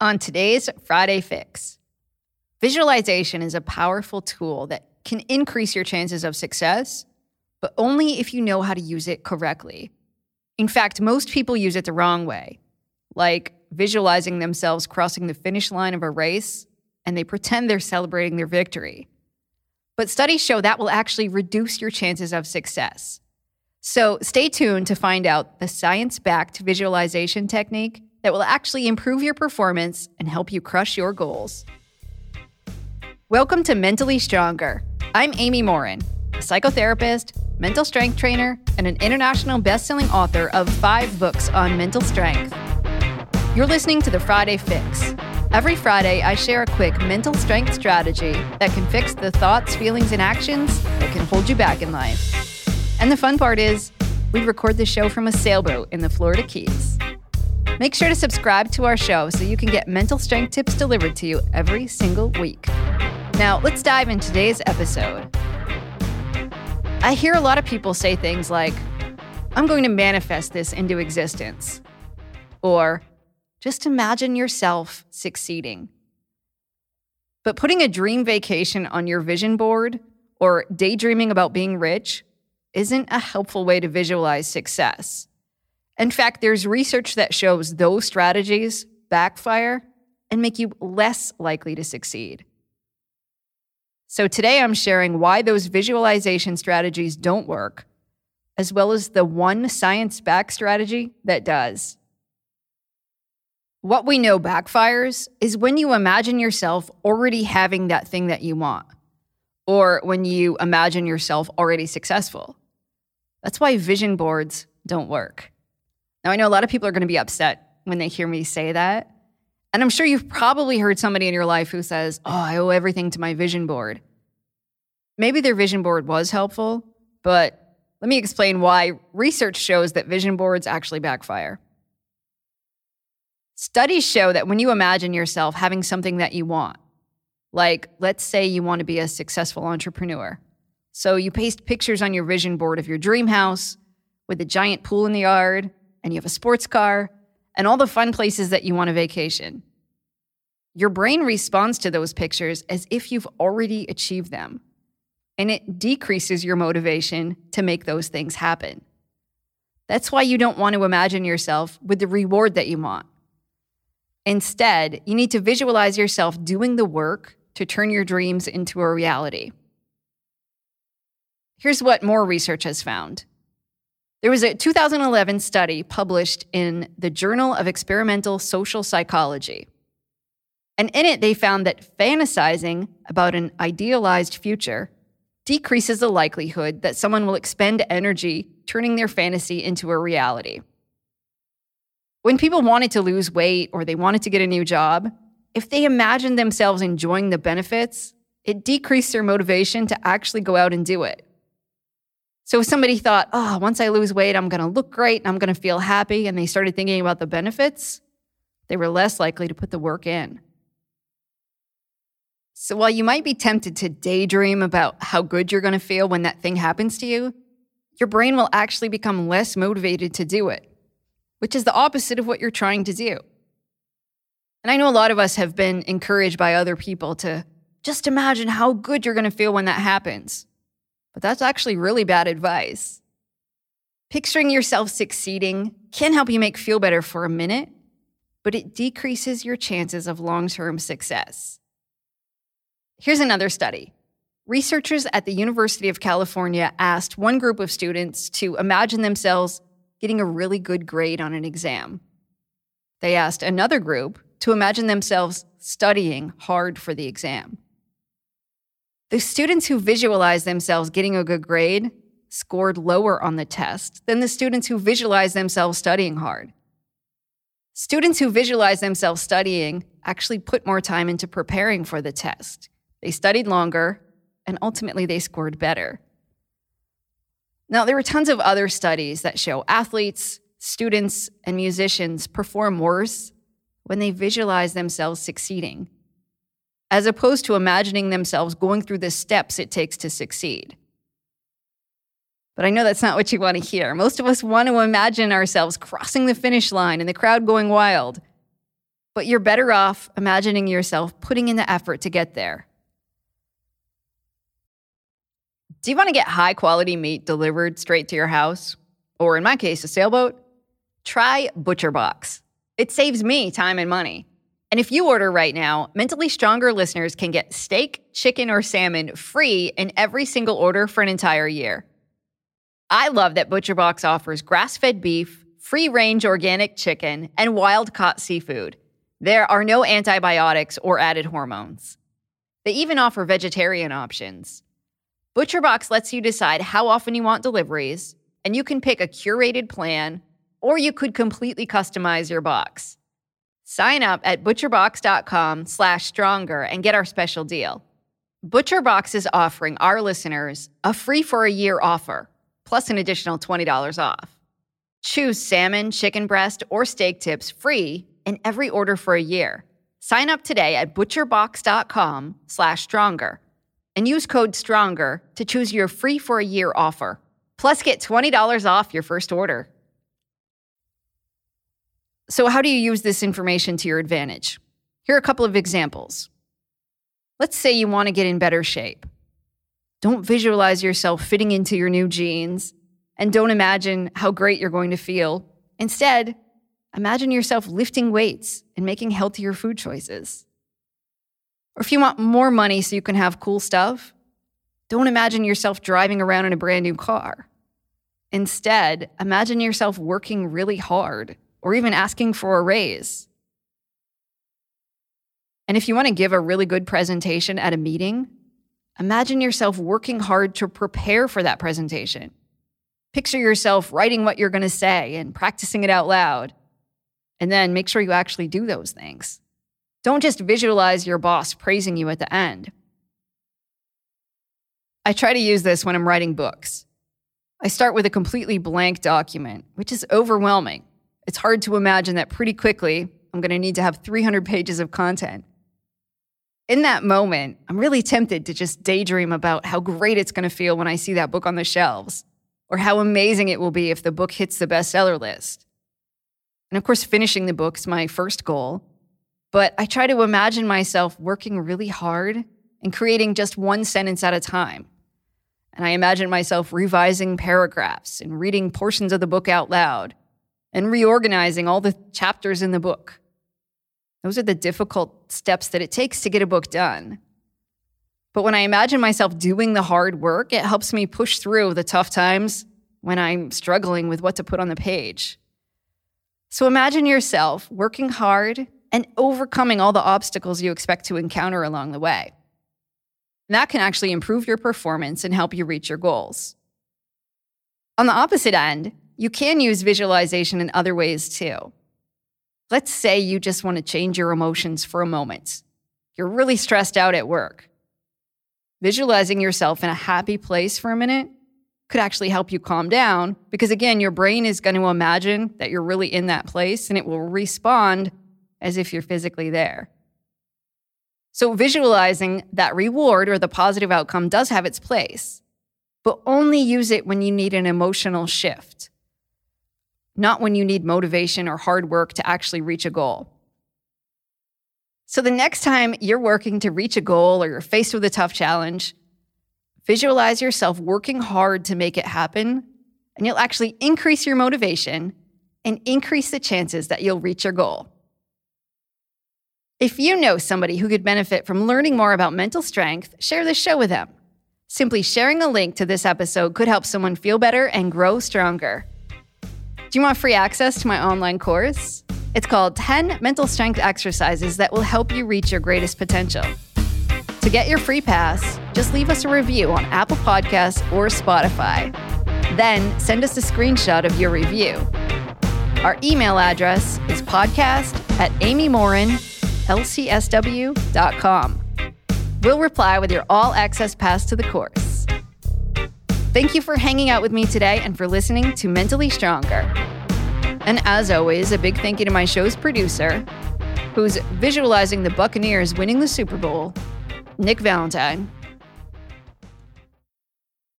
On today's Friday Fix, visualization is a powerful tool that can increase your chances of success, but only if you know how to use it correctly. In fact, most people use it the wrong way, like visualizing themselves crossing the finish line of a race and they pretend they're celebrating their victory. But studies show that will actually reduce your chances of success. So stay tuned to find out the science backed visualization technique that will actually improve your performance and help you crush your goals. Welcome to Mentally Stronger. I'm Amy Morin, a psychotherapist, mental strength trainer, and an international best-selling author of 5 books on mental strength. You're listening to the Friday Fix. Every Friday, I share a quick mental strength strategy that can fix the thoughts, feelings, and actions that can hold you back in life. And the fun part is, we record the show from a sailboat in the Florida Keys. Make sure to subscribe to our show so you can get mental strength tips delivered to you every single week. Now, let's dive into today's episode. I hear a lot of people say things like, I'm going to manifest this into existence, or just imagine yourself succeeding. But putting a dream vacation on your vision board or daydreaming about being rich isn't a helpful way to visualize success. In fact, there's research that shows those strategies backfire and make you less likely to succeed. So today I'm sharing why those visualization strategies don't work, as well as the one science backed strategy that does. What we know backfires is when you imagine yourself already having that thing that you want, or when you imagine yourself already successful. That's why vision boards don't work. Now, I know a lot of people are going to be upset when they hear me say that. And I'm sure you've probably heard somebody in your life who says, Oh, I owe everything to my vision board. Maybe their vision board was helpful, but let me explain why research shows that vision boards actually backfire. Studies show that when you imagine yourself having something that you want, like let's say you want to be a successful entrepreneur. So you paste pictures on your vision board of your dream house with a giant pool in the yard and you have a sports car and all the fun places that you want to vacation. Your brain responds to those pictures as if you've already achieved them, and it decreases your motivation to make those things happen. That's why you don't want to imagine yourself with the reward that you want. Instead, you need to visualize yourself doing the work to turn your dreams into a reality. Here's what more research has found there was a 2011 study published in the Journal of Experimental Social Psychology. And in it, they found that fantasizing about an idealized future decreases the likelihood that someone will expend energy turning their fantasy into a reality. When people wanted to lose weight or they wanted to get a new job, if they imagined themselves enjoying the benefits, it decreased their motivation to actually go out and do it. So if somebody thought, oh, once I lose weight, I'm going to look great and I'm going to feel happy, and they started thinking about the benefits, they were less likely to put the work in. So while you might be tempted to daydream about how good you're going to feel when that thing happens to you, your brain will actually become less motivated to do it, which is the opposite of what you're trying to do. And I know a lot of us have been encouraged by other people to just imagine how good you're going to feel when that happens. But that's actually really bad advice. Picturing yourself succeeding can help you make feel better for a minute, but it decreases your chances of long term success. Here's another study. Researchers at the University of California asked one group of students to imagine themselves getting a really good grade on an exam. They asked another group to imagine themselves studying hard for the exam. The students who visualized themselves getting a good grade scored lower on the test than the students who visualized themselves studying hard. Students who visualized themselves studying actually put more time into preparing for the test. They studied longer, and ultimately they scored better. Now, there are tons of other studies that show athletes, students, and musicians perform worse when they visualize themselves succeeding as opposed to imagining themselves going through the steps it takes to succeed. But I know that's not what you want to hear. Most of us want to imagine ourselves crossing the finish line and the crowd going wild. but you're better off imagining yourself putting in the effort to get there. Do you want to get high quality meat delivered straight to your house? Or in my case, a sailboat? Try ButcherBox. It saves me time and money. And if you order right now, Mentally Stronger listeners can get steak, chicken, or salmon free in every single order for an entire year. I love that ButcherBox offers grass fed beef, free range organic chicken, and wild caught seafood. There are no antibiotics or added hormones. They even offer vegetarian options. ButcherBox lets you decide how often you want deliveries, and you can pick a curated plan, or you could completely customize your box. Sign up at butcherbox.com slash stronger and get our special deal. ButcherBox is offering our listeners a free for a year offer, plus an additional $20 off. Choose salmon, chicken breast, or steak tips free in every order for a year. Sign up today at butcherbox.com slash stronger and use code STRONGER to choose your free for a year offer. Plus, get $20 off your first order. So, how do you use this information to your advantage? Here are a couple of examples. Let's say you want to get in better shape. Don't visualize yourself fitting into your new jeans and don't imagine how great you're going to feel. Instead, imagine yourself lifting weights and making healthier food choices. Or if you want more money so you can have cool stuff, don't imagine yourself driving around in a brand new car. Instead, imagine yourself working really hard or even asking for a raise. And if you want to give a really good presentation at a meeting, imagine yourself working hard to prepare for that presentation. Picture yourself writing what you're going to say and practicing it out loud. And then make sure you actually do those things. Don't just visualize your boss praising you at the end. I try to use this when I'm writing books. I start with a completely blank document, which is overwhelming. It's hard to imagine that pretty quickly I'm going to need to have 300 pages of content. In that moment, I'm really tempted to just daydream about how great it's going to feel when I see that book on the shelves, or how amazing it will be if the book hits the bestseller list. And of course, finishing the book is my first goal. But I try to imagine myself working really hard and creating just one sentence at a time. And I imagine myself revising paragraphs and reading portions of the book out loud and reorganizing all the chapters in the book. Those are the difficult steps that it takes to get a book done. But when I imagine myself doing the hard work, it helps me push through the tough times when I'm struggling with what to put on the page. So imagine yourself working hard and overcoming all the obstacles you expect to encounter along the way. And that can actually improve your performance and help you reach your goals. On the opposite end, you can use visualization in other ways too. Let's say you just want to change your emotions for a moment. You're really stressed out at work. Visualizing yourself in a happy place for a minute could actually help you calm down because, again, your brain is going to imagine that you're really in that place and it will respond as if you're physically there. So, visualizing that reward or the positive outcome does have its place, but only use it when you need an emotional shift, not when you need motivation or hard work to actually reach a goal. So, the next time you're working to reach a goal or you're faced with a tough challenge, visualize yourself working hard to make it happen, and you'll actually increase your motivation and increase the chances that you'll reach your goal. If you know somebody who could benefit from learning more about mental strength, share this show with them. Simply sharing a link to this episode could help someone feel better and grow stronger. Do you want free access to my online course? It's called 10 Mental Strength Exercises that will help you reach your greatest potential. To get your free pass, just leave us a review on Apple Podcasts or Spotify. Then send us a screenshot of your review. Our email address is podcast at amymorin.com lcsw.com. We'll reply with your all access pass to the course. Thank you for hanging out with me today and for listening to Mentally Stronger. And as always, a big thank you to my show's producer, who's visualizing the Buccaneers winning the Super Bowl, Nick Valentine.